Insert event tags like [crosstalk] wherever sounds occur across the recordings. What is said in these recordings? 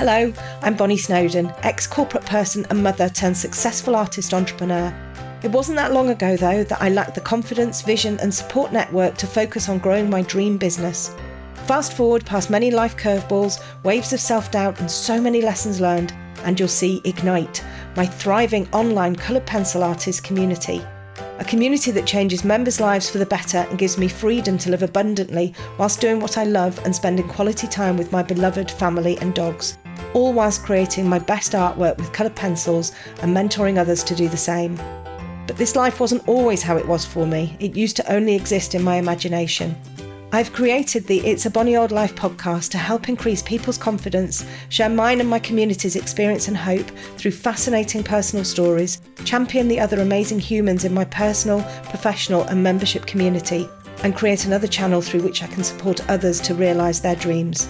Hello, I'm Bonny Snowdon, ex corporate person and mother turned successful artist entrepreneur. It wasn't that long ago, though, that I lacked the confidence, vision, and support network to focus on growing my dream business. Fast forward past many life curveballs, waves of self doubt, and so many lessons learned, and you'll see Ignite, my thriving online coloured pencil artist community. A community that changes members' lives for the better and gives me freedom to live abundantly whilst doing what I love and spending quality time with my beloved family and dogs, all whilst creating my best artwork with coloured pencils and mentoring others to do the same. But this life wasn't always how it was for me, it used to only exist in my imagination. I've created the It's a Bonny Old Life podcast to help increase people's confidence, share mine and my community's experience and hope through fascinating personal stories, champion the other amazing humans in my personal, professional, and membership community, and create another channel through which I can support others to realise their dreams.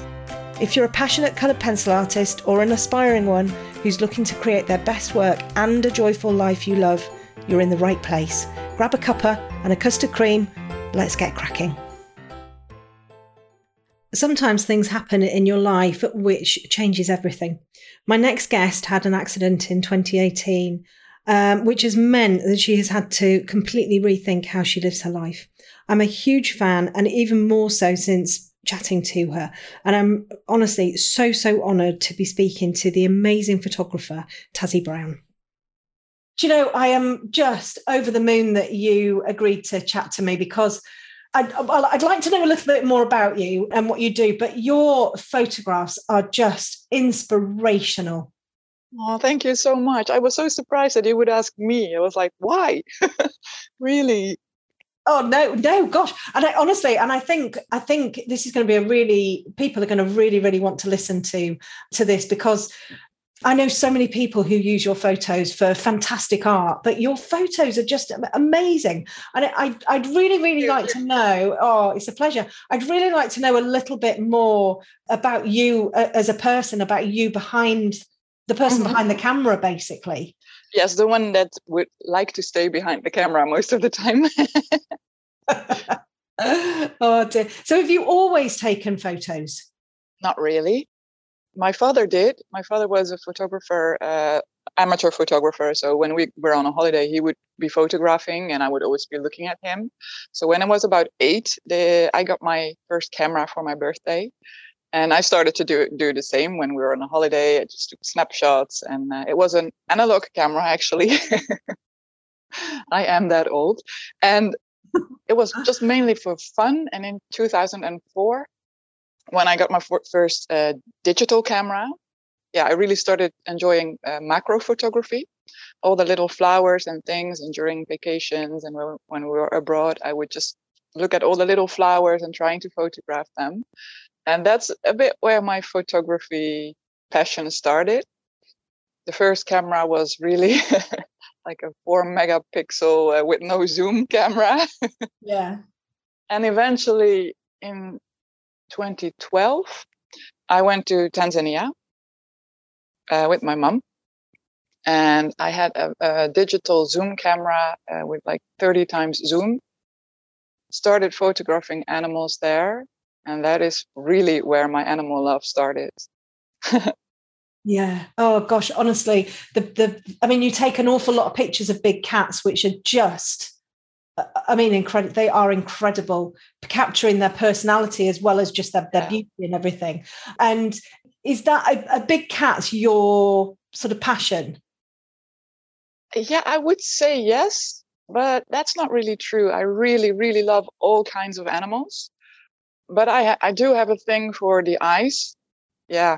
If you're a passionate coloured pencil artist or an aspiring one who's looking to create their best work and a joyful life you love, you're in the right place. Grab a cuppa and a custard cream. Let's get cracking. Sometimes things happen in your life which changes everything. My next guest had an accident in 2018, um, which has meant that she has had to completely rethink how she lives her life. I'm a huge fan, and even more so since chatting to her. And I'm honestly so, so honoured to be speaking to the amazing photographer, Tazi Brown. Do you know, I am just over the moon that you agreed to chat to me because I'd, I'd like to know a little bit more about you and what you do, but your photographs are just inspirational. Oh, thank you so much. I was so surprised that you would ask me. I was like, why? [laughs] really? Oh no, no, gosh. And I honestly, and I think I think this is going to be a really people are going to really, really want to listen to to this because I know so many people who use your photos for fantastic art, but your photos are just amazing. And I, I'd really, really like to know. Oh, it's a pleasure. I'd really like to know a little bit more about you uh, as a person, about you behind the person mm-hmm. behind the camera, basically. Yes, the one that would like to stay behind the camera most of the time. [laughs] oh dear. So have you always taken photos? Not really my father did. My father was a photographer, uh, amateur photographer. So when we were on a holiday, he would be photographing, and I would always be looking at him. So when I was about eight, the, I got my first camera for my birthday, and I started to do do the same when we were on a holiday. I just took snapshots, and uh, it was an analog camera actually. [laughs] I am that old, and it was just mainly for fun. And in 2004, when I got my first uh, digital camera, yeah, I really started enjoying uh, macro photography, all the little flowers and things. And during vacations and when we were abroad, I would just look at all the little flowers and trying to photograph them. And that's a bit where my photography passion started. The first camera was really [laughs] like a four megapixel uh, with no zoom [laughs] camera. yeah. And eventually in 2012, I went to Tanzania uh, with my mom. And I had a, a digital zoom camera uh, with like 30 times zoom. Started photographing animals there. And that is really where my animal love started. [laughs] yeah. Oh gosh, honestly, the the I mean, you take an awful lot of pictures of big cats, which are just I mean, incredible. They are incredible, capturing their personality as well as just their, their yeah. beauty and everything. And is that a, a big cat your sort of passion? Yeah, I would say yes, but that's not really true. I really, really love all kinds of animals, but I I do have a thing for the eyes. Yeah,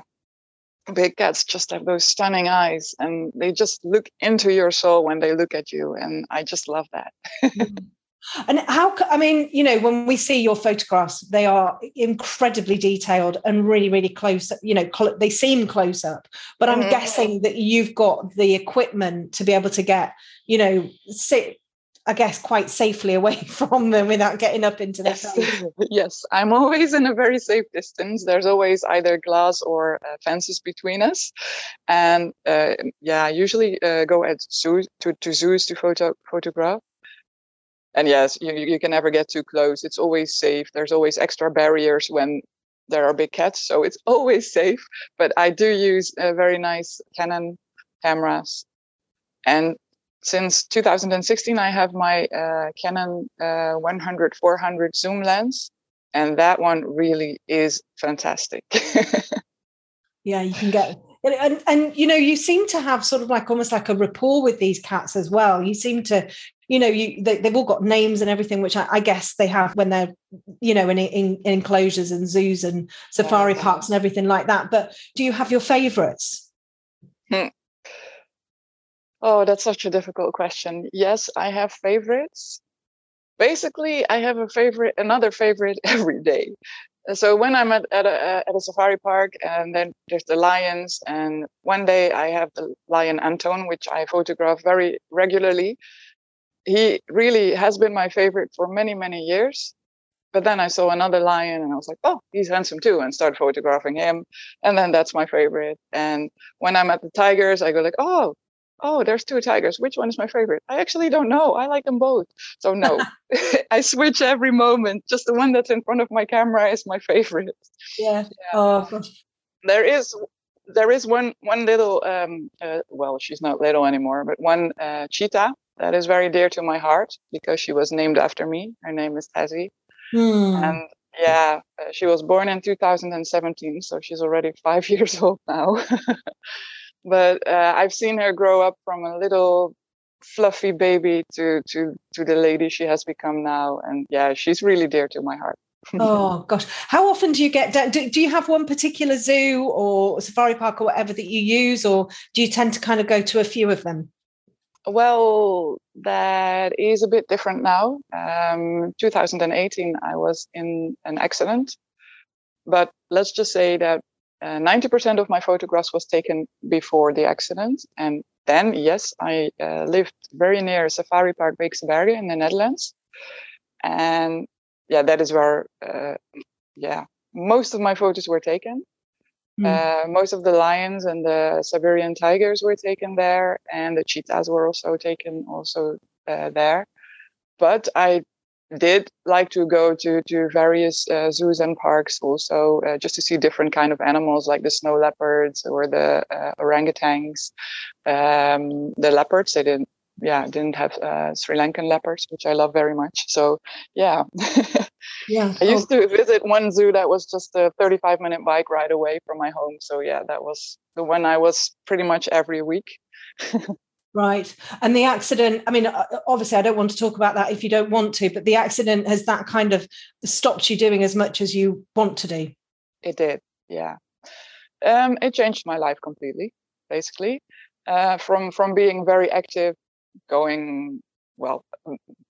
big cats just have those stunning eyes and they just look into your soul when they look at you and i just love that mm. And how i mean you know when we see your photographs they are incredibly detailed and really really close you know they seem close up but i'm mm-hmm. guessing that you've got the equipment to be able to get you know sit I guess, quite safely away [laughs] from them without getting up into their yes. [laughs] yes, I'm always in a very safe distance. There's always either glass or uh, fences between us, and uh, yeah, I usually uh, go at zoos to, to zoos to photo photograph. And yes, you, you can never get too close. It's always safe. There's always extra barriers when there are big cats, so it's [laughs] always safe. But I do use a very nice Canon cameras, and since 2016, I have my uh, Canon uh, 100 400 zoom lens, and that one really is fantastic. [laughs] yeah, you can get and, and, and you know you seem to have sort of like almost like a rapport with these cats as well you seem to you know you they, have all got names and everything which I, I, guess they have when they're you know in, in, in enclosures and zoos and safari parks and everything like that. But do you have your favorites? Hmm. oh that's such a difficult question. Yes i have favorites. Basically i have a favorite another favorite [laughs] every day. So when I'm at, at, a, at a safari park and then there's the lions and one day I have the lion Anton, which I photograph very regularly. He really has been my favorite for many, many years. But then I saw another lion and I was like, oh, he's handsome too, and start photographing him. And then that's my favorite. And when I'm at the tigers, I go like, oh, oh, there's two tigers. Which one is my favorite? I actually don't know. I like them both. So no, [laughs] [laughs] I switch every moment. Just the one that's in front of my camera is my favorite. Yeah. yeah. Oh. There is there is one one little um, uh, well she's not little anymore but one uh, cheetah that is very dear to my heart because she was named after me her name is Tazi hmm. and yeah uh, she was born in 2017 so she's already [laughs] five years old now [laughs] but uh, I've seen her grow up from a little fluffy baby to to to the lady she has become now, and yeah, she's really dear to my heart. [laughs] oh gosh, how often do you get down? Do, do you have one particular zoo or safari park or whatever that you use, or do you tend to kind of go to a few of them? Well, that is a bit different now. Um, 2018, I was in an accident, but let's just say that 90% uh, of my photographs was taken before the accident. And then, yes, I uh, lived very near Safari Park Beekse in the Netherlands. And yeah, that is where, uh, yeah, most of my photos were taken. Mm. most of the lions and the Siberian tigers were taken there, and the cheetahs were also taken also uh, there. But I did like to go to to various uh, zoos and parks also uh, just to see different kind of animals like the snow leopards or the uh, orangutans um, the leopards they didn't yeah didn't have uh, sri lankan leopards which i love very much so yeah [laughs] yeah i used oh. to visit one zoo that was just a 35 minute bike ride away from my home so yeah that was the one i was pretty much every week [laughs] Right. And the accident, I mean, obviously, I don't want to talk about that if you don't want to, but the accident has that kind of stopped you doing as much as you want to do? It did. Yeah. Um, it changed my life completely, basically. Uh, from from being very active, going well,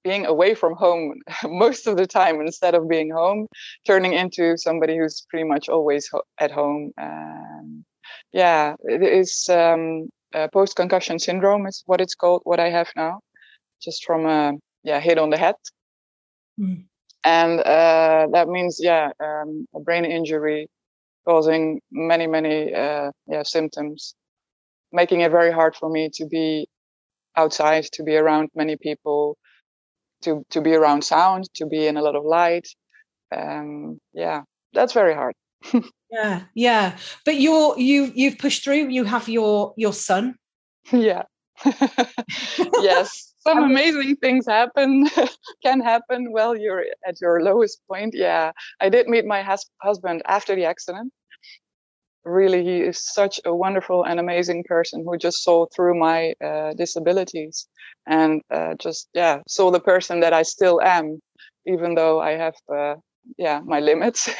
being away from home [laughs] most of the time instead of being home, turning into somebody who's pretty much always ho- at home. Um, yeah, it is. Um, uh, post concussion syndrome is what it's called what i have now just from a yeah hit on the head mm. and uh, that means yeah um, a brain injury causing many many uh, yeah symptoms making it very hard for me to be outside to be around many people to to be around sound to be in a lot of light. Um, yeah that's very hard. [laughs] Yeah yeah. But you're you you've pushed through. You have your your son. Yeah. [laughs] Yes. Some amazing things happen [laughs] can happen while you're at your lowest point. Yeah. I did meet my hus- husband after the accident really he is such a wonderful and amazing person who just saw through my uh, disabilities and uh, just yeah saw the person that i still am even though i have uh, yeah my limits. [laughs]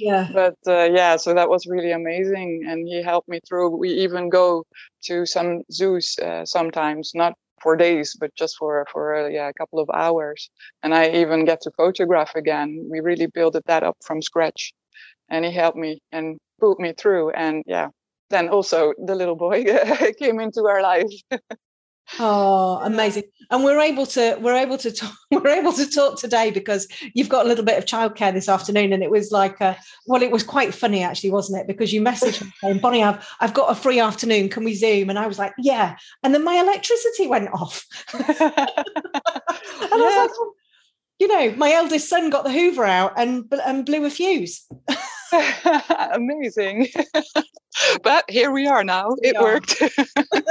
Yeah. But uh, yeah so that was really amazing and he helped me through. We even go to some zoos uh, sometimes not for days but just for for uh, yeah a couple of hours. And i even get to photograph again. We really built that up from scratch. And he helped me and pulled me through and yeah then also the little boy [laughs] came into our life Oh, [laughs] amazing! And we're able to we're able to talk, [laughs] we're able to talk today because you've got a little bit of childcare this afternoon, and it was like, uh, a, well, it was quite funny actually, wasn't it? Because you messaged me saying, "Bonny, I've I've got a free afternoon. Can we zoom?" And I was like, "Yeah," and then my electricity went off, and I was like, oh, you know, my eldest son got the Hoover out and and blew a fuse. [laughs] Amazing. [laughs] but here we are now. We it are. worked.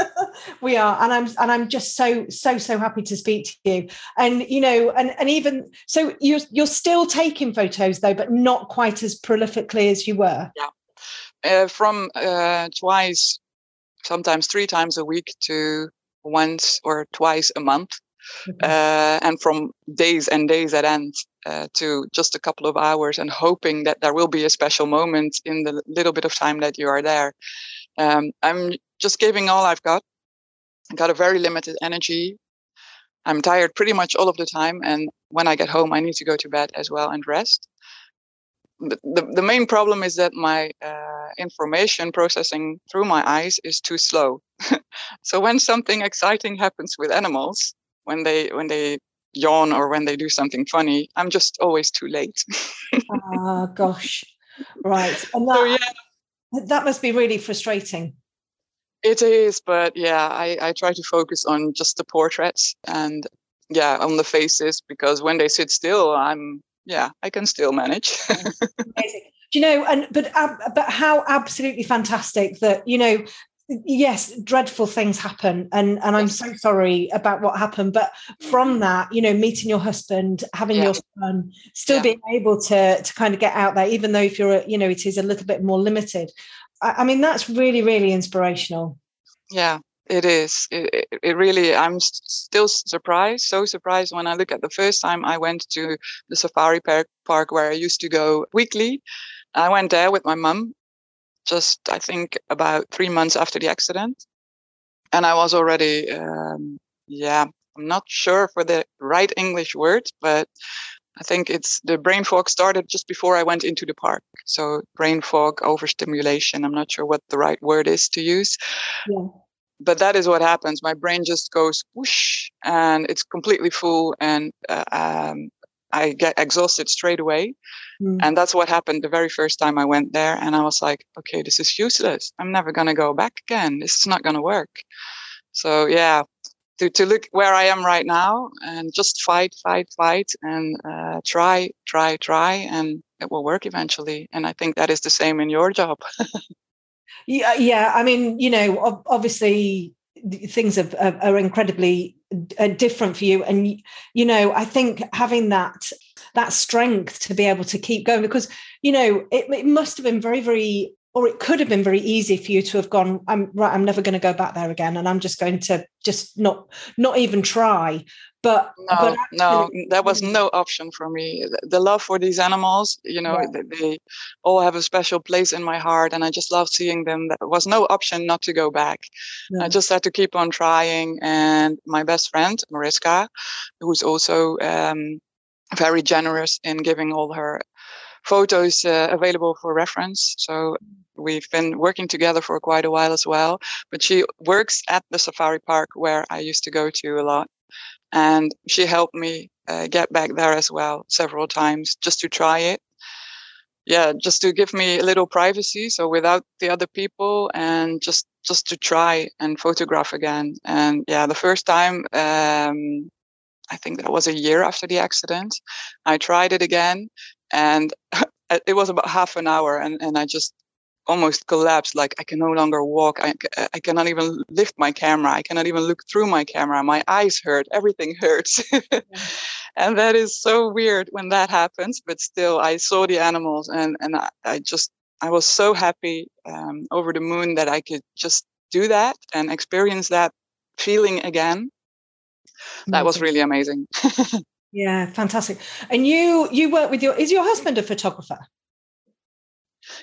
[laughs] we are, and I'm and I'm just so so so happy to speak to you. And you know, and and even so, you're you're still taking photos though, but not quite as prolifically as you were. Yeah, uh, from uh, twice, sometimes three times a week to once or twice a month. Mm-hmm. Uh, and from days and days at end uh, to just a couple of hours and hoping that there will be a special moment in the little bit of time that you are there. Um, I'm just giving all I've got. I got a very limited energy. I'm tired pretty much all of the time. And when I get home, I need to go to bed as well and rest. The, the, the main problem is that my uh, information processing through my eyes is too slow. [laughs] so when something exciting happens with animals, when they when they yawn or when they do something funny i'm just always too late oh [laughs] gosh right and that, so, yeah. that must be really frustrating it is but yeah I, I try to focus on just the portraits and yeah on the faces because when they sit still i'm yeah i can still manage Amazing. do you know and but uh, but how absolutely fantastic that you know yes dreadful things happen and and i'm so sorry about what happened but from mm-hmm. that you know meeting your husband having yeah. your son still yeah. being able to to kind of get out there even though if you're you know it is a little bit more limited I, I mean that's really really inspirational yeah it is it, it really i'm still surprised so surprised when i look at the first time i went to the safari park, park where i used to go weekly I went there with my mum just I think about three months after the accident, and I was already um, yeah I'm not sure for the right English word, but I think it's the brain fog started just before I went into the park. So brain fog, overstimulation. I'm not sure what the right word is to use. Yeah. But that is what happens. My brain just goes whoosh, and it's completely full, and uh, um, I get exhausted straight away. Mm. And that's what happened the very first time I went there. And I was like, okay, this is useless. I'm never going to go back again. This is not going to work. So, yeah, to, to look where I am right now and just fight, fight, fight, and uh, try, try, try, and it will work eventually. And I think that is the same in your job. [laughs] yeah, yeah. I mean, you know, obviously things are, are incredibly uh, different for you. And you know i think having that that strength to be able to keep going because you know it, it must have been very very or it could have been very easy for you to have gone i'm right i'm never going to go back there again and i'm just going to just not not even try but no but actually, no there was no option for me the love for these animals you know yeah. they all have a special place in my heart and i just love seeing them there was no option not to go back yeah. i just had to keep on trying and my best friend mariska who's also um, very generous in giving all her photos uh, available for reference. So we've been working together for quite a while as well. But she works at the safari park where I used to go to a lot. And she helped me uh, get back there as well several times just to try it. Yeah, just to give me a little privacy. So without the other people and just just to try and photograph again. And yeah, the first time um, I think that was a year after the accident. I tried it again and [laughs] it was about half an hour and, and I just almost collapsed. Like I can no longer walk. I, I cannot even lift my camera. I cannot even look through my camera. My eyes hurt. Everything hurts. yeah. [laughs] And that is so weird when that happens. But still, I saw the animals and, and I, I just, I was so happy um, over the moon that I could just do that and experience that feeling again that was really amazing. [laughs] yeah, fantastic. And you you work with your is your husband a photographer?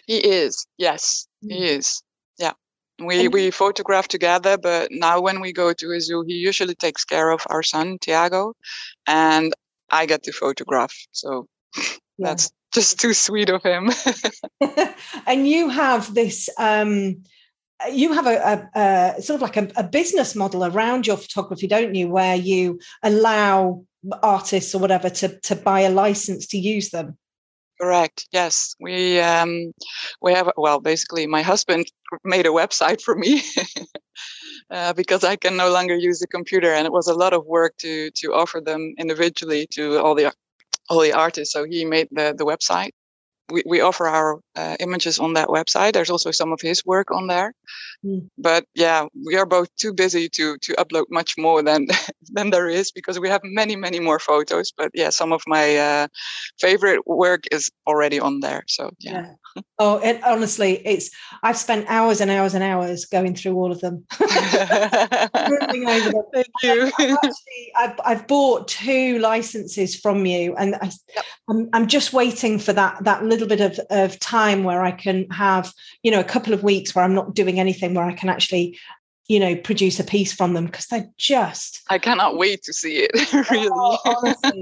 He is. Yes, mm. he is. Yeah. We and we photograph together, but now when we go to a zoo, he usually takes care of our son Tiago, and I get to photograph. So [laughs] yeah. that's just too sweet of him. [laughs] [laughs] and you have this um you have a, a, a sort of like a, a, business model around your photography, don't you, where you allow artists or whatever to to buy a license to use them. Correct. Yes, we um, we have. Well, basically, my husband [laughs] made a website for me [laughs] uh, because I can no longer use the computer, and it was a lot of work to to offer them individually to all the all the artists. So he made the the website, we, we offer our uh, images on that website. There's also some of his work on there. Mm. But yeah, we are both too busy to to upload much more than [laughs] than there is because we have many many more photos. But yeah, some of my uh, favorite work is already on there. So yeah. yeah. Oh, and honestly, it's I've spent hours and hours and hours going through all of them. [laughs] [laughs] Thank you. I've, actually, I've, I've, bought two licenses from you, and I, yep. I'm, I'm just waiting for that that little bit of, of time where I can have, you know, a couple of weeks where I'm not doing anything, where I can actually you know produce a piece from them because they're just i cannot wait to see it [laughs] really. oh, honestly,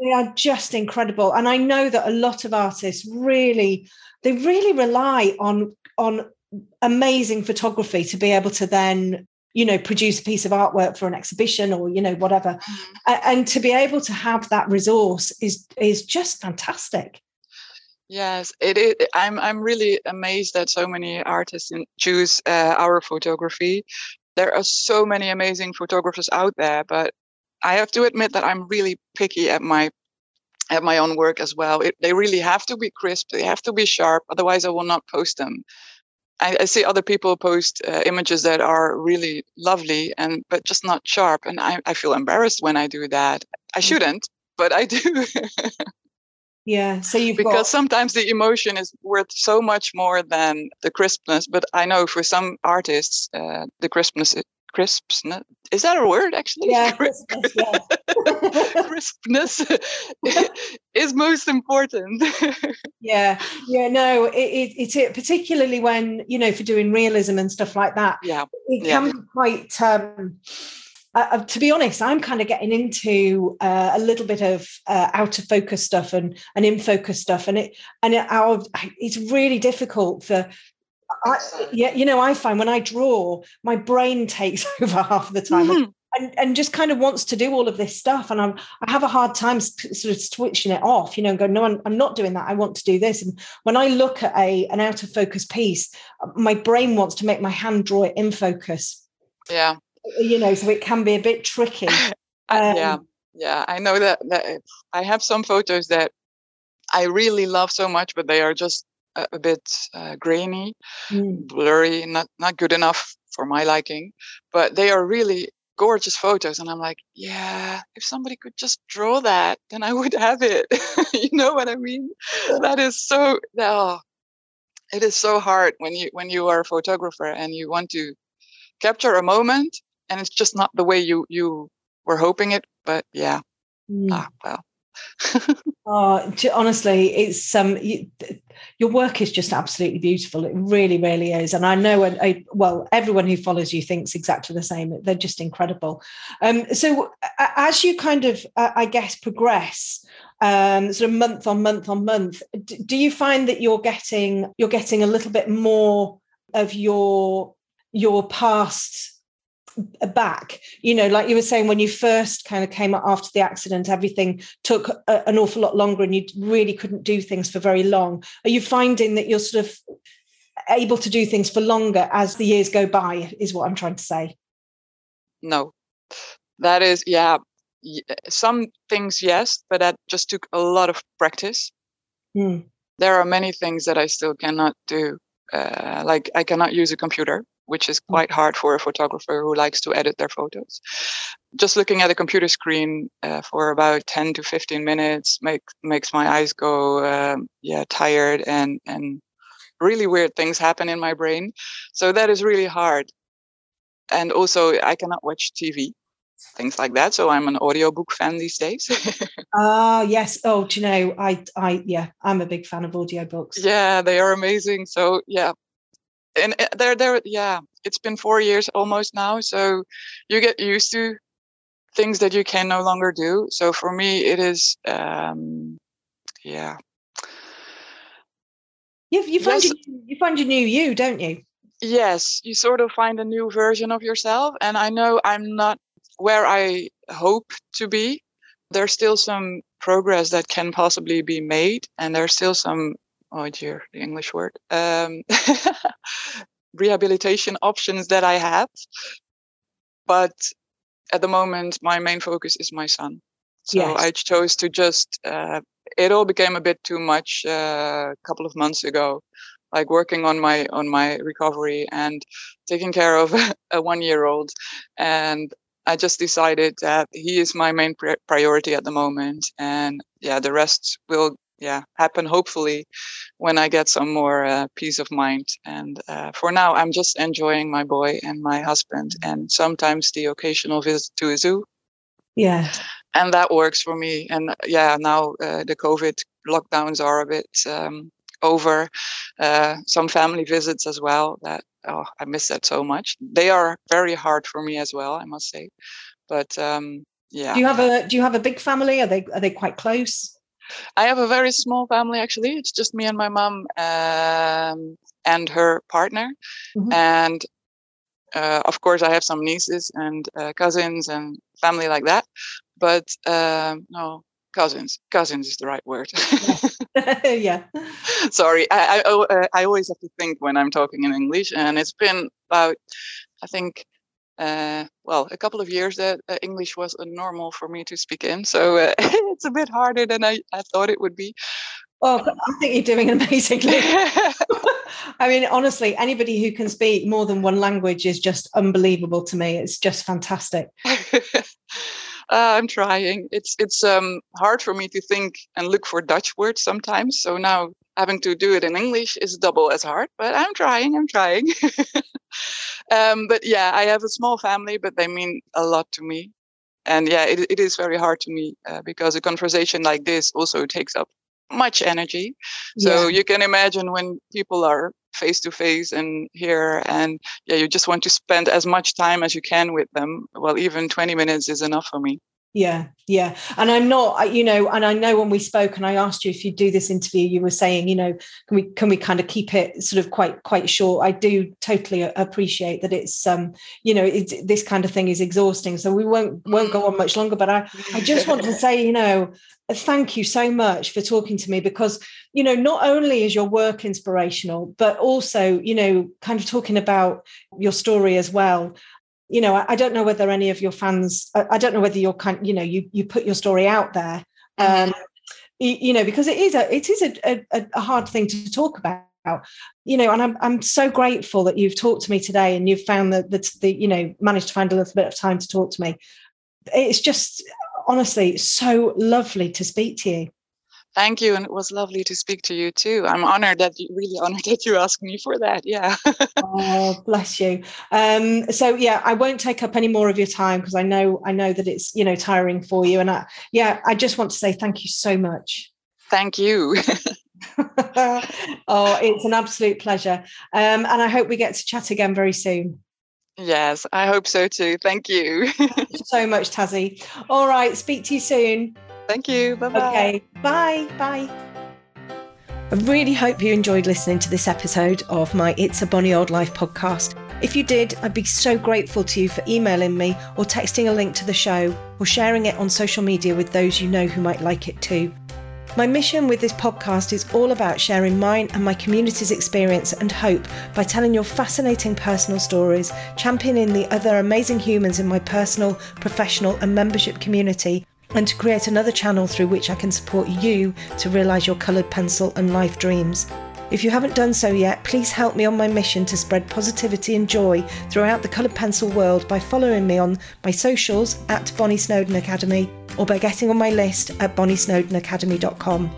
they are just incredible. And i know that a lot of artists really they really rely on on amazing photography to be able to then you know produce a piece of artwork for an exhibition or you know whatever. Mm. and to be able to have that resource is is just fantastic yes it is i'm i'm really amazed that so many artists choose uh, our photography there are so many amazing photographers out there but i have to admit that i'm really picky at my at my own work as well. It, they really have to be crisp. They have to be sharp. Otherwise, I will not post them. I, I see other people post uh, images that are really lovely and but just not sharp, and I, I feel embarrassed when I do that. I mm. shouldn't, but I do. [laughs] yeah. So you've because got... sometimes the emotion is worth so much more than the crispness. But I know for some artists, uh, the crispness crispness is that a word actually yeah, [laughs] crispness, yeah. [laughs] crispness [laughs] is most important yeah yeah no it, it, it particularly when you know for doing realism and stuff like that yeah it can yeah. be quite um uh, uh, to be honest, I'm kind of getting into uh, a little bit of uh, out of focus stuff and, and in focus stuff, and it and it, our, it's really difficult for I, yeah, you know, I find when I draw, my brain [laughs] takes over half of the time. Mm-hmm. And, and just kind of wants to do all of this stuff. And I'm, i have a hard time sort of switching it off you know and go no I'm, I'm not doing that. I want to do this. And when i look at a an out of focus piece my brain wants to make my hand draw it in focus. Yeah you know so it can be a bit tricky [laughs] um, yeah yeah i know that, that i have some photos that i really love so much but they are just a, a bit uh, grainy, mm. blurry, not not good enough for my liking. But they are really gorgeous photos, and I'm like, yeah, if somebody could just draw that, then I would have it. [laughs] you know what I mean? That is so. Oh, it is so hard when you when you are a photographer and you want to capture a moment, and it's just not the way you you were hoping it. But yeah, mm. ah, well. [laughs] oh, honestly, it's um, you, your work is just absolutely beautiful. It really, really is. And I know, I, well, everyone who follows you thinks exactly the same. They're just incredible. Um, so as you kind of, uh, I guess, progress, um, sort of month on month on month, do you find that you're getting you're getting a little bit more of your your past back. You know like you were saying when you first kind of came up after the accident everything took a, an awful lot longer and you really couldn't do things for very long. Are you finding that you're sort of able to do things for longer as the years go by is what i'm trying to say? No. That is yeah some things yes but that just took a lot of practice. Mm. there are many things that i still cannot do uh, like i cannot use a computer which is quite hard for a photographer who likes to edit their photos. Just looking at a computer screen uh, for about 10 to 15 minutes make, makes my eyes go um, yeah tired and and really weird things happen in my brain. So that is really hard. And also I cannot watch TV things like that. So I'm an audiobook fan these days. [laughs] Ah, uh, yes. Oh, do you know, I, I, yeah, I'm a big fan of audiobooks. Yeah, they are amazing. So yeah, and there there yeah it's been four years almost now so you get used to things that you can no longer do so for me it is um yeah you, you find yes. your, you find your new you don't you yes, you sort of find a new version of yourself. And I know I'm not where I hope to be. There's still some progress that can possibly be made, and there's still some oh dear, the English word um, [laughs] rehabilitation options that I have. But at the moment, my main focus is my son. So yes. I chose to just. Uh, it all became a bit too much uh, a couple of months ago like working on my on my recovery and taking care of [laughs] a one year old and i just decided that he is my main priority at the moment and yeah the rest will yeah happen hopefully when i get some more uh, peace of mind. And uh, for now i'm just enjoying my boy and my husband and sometimes the occasional visit to a zoo. Yeah. And that works for me. And yeah now uh, the covid lockdowns are a bit um, over uh, some family visits as well that oh, i miss that so much. They are very hard for me as well i must say. But um, yeah. Do you have a do you have a big family? Are they are they quite close i have a very small family actually. It's just me and my mom um, and her partner. Mm-hmm. and uh, of course i have some nieces and uh, cousins and family like that. But um, no cousins. Cousins is the right word. Yeah. [laughs] [laughs] Sorry. I, I, uh, I always have to think when i'm talking in english and it's been about i think uh, well a couple of years that uh, english was normal for me to speak in so uh, [laughs] it's a bit harder than I, I thought it would be Oh, I think you're doing amazingly. [laughs] [laughs] I mean, honestly, anybody who can speak more than one language is just unbelievable to me. It's just fantastic. uh, I'm trying. It's it's um, hard for me to think and look for Dutch words sometimes. So now having to do it in English is double as hard. But I'm trying. I'm trying. Um, but yeah, I have a small family, but they mean a lot to me. And yeah, it, it is very hard to me uh, because a conversation like this also takes up much energy. So yeah. you can imagine when people are face to face and here and yeah you just want to spend as much time as you can with them well even 20 minutes is enough for me yeah yeah. And i'm not you know and i know when we spoke and i asked you if you do this interview you were saying you know can we can we kind of keep it sort of quite quite short? I do totally appreciate that it's um you know it's, this kind of thing is exhausting so we won't won't go on much longer but i i just want to say you know thank you so much for talking to me because you know not only is your work inspirational but also you know kind of talking about your story as well you know I, I don't know whether any of your fans I, I, don't know whether you're kind you know you you put your story out there mm-hmm. um you, you, know because it is a it is a, a, a hard thing to talk about you know and I'm, I'm so grateful that you've talked to me today and you've found that that the you know managed to find a little bit of time to talk to me it's just honestly so lovely to speak to you. Thank you, and it was lovely to speak to you too. I'm honored that you really honored [laughs] that you asked me for that. Yeah. [laughs] oh, bless you. Um, so yeah, I won't take up any more of your time because I know I know that it's you know tiring for you. And I, yeah, I just want to say thank you so much. Thank you. [laughs] oh, it's an absolute pleasure. Um, and I hope we get to chat again very soon. Yes, I hope so too. Thank you. so much, Tazi. All right, speak to you soon. Thank you. Bye bye. Okay, bye. Bye. I really hope you enjoyed listening to this episode of my It's a Bonny Old Life podcast. If you did, I'd be so grateful to you for emailing me or texting a link to the show or sharing it on social media with those you know who might like it too. My mission with this podcast is all about sharing mine and my community's experience and hope by telling your fascinating personal stories, championing the other amazing humans in my personal, professional, and membership community, and to create another channel through which I can support you to realise your coloured pencil and life dreams. If you haven't done so yet, please help me on my mission to spread positivity and joy throughout the coloured pencil world by following me on my socials at Bonny Snowdon Academy or by getting on my list at bonnysnowdonacademy.com.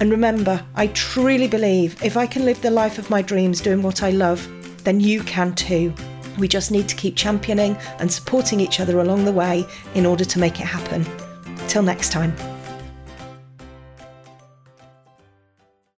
And remember, I truly believe if I can live the life of my dreams doing what I love, then you can too. We just need to keep championing and supporting each other along the way in order to make it happen. Till next time.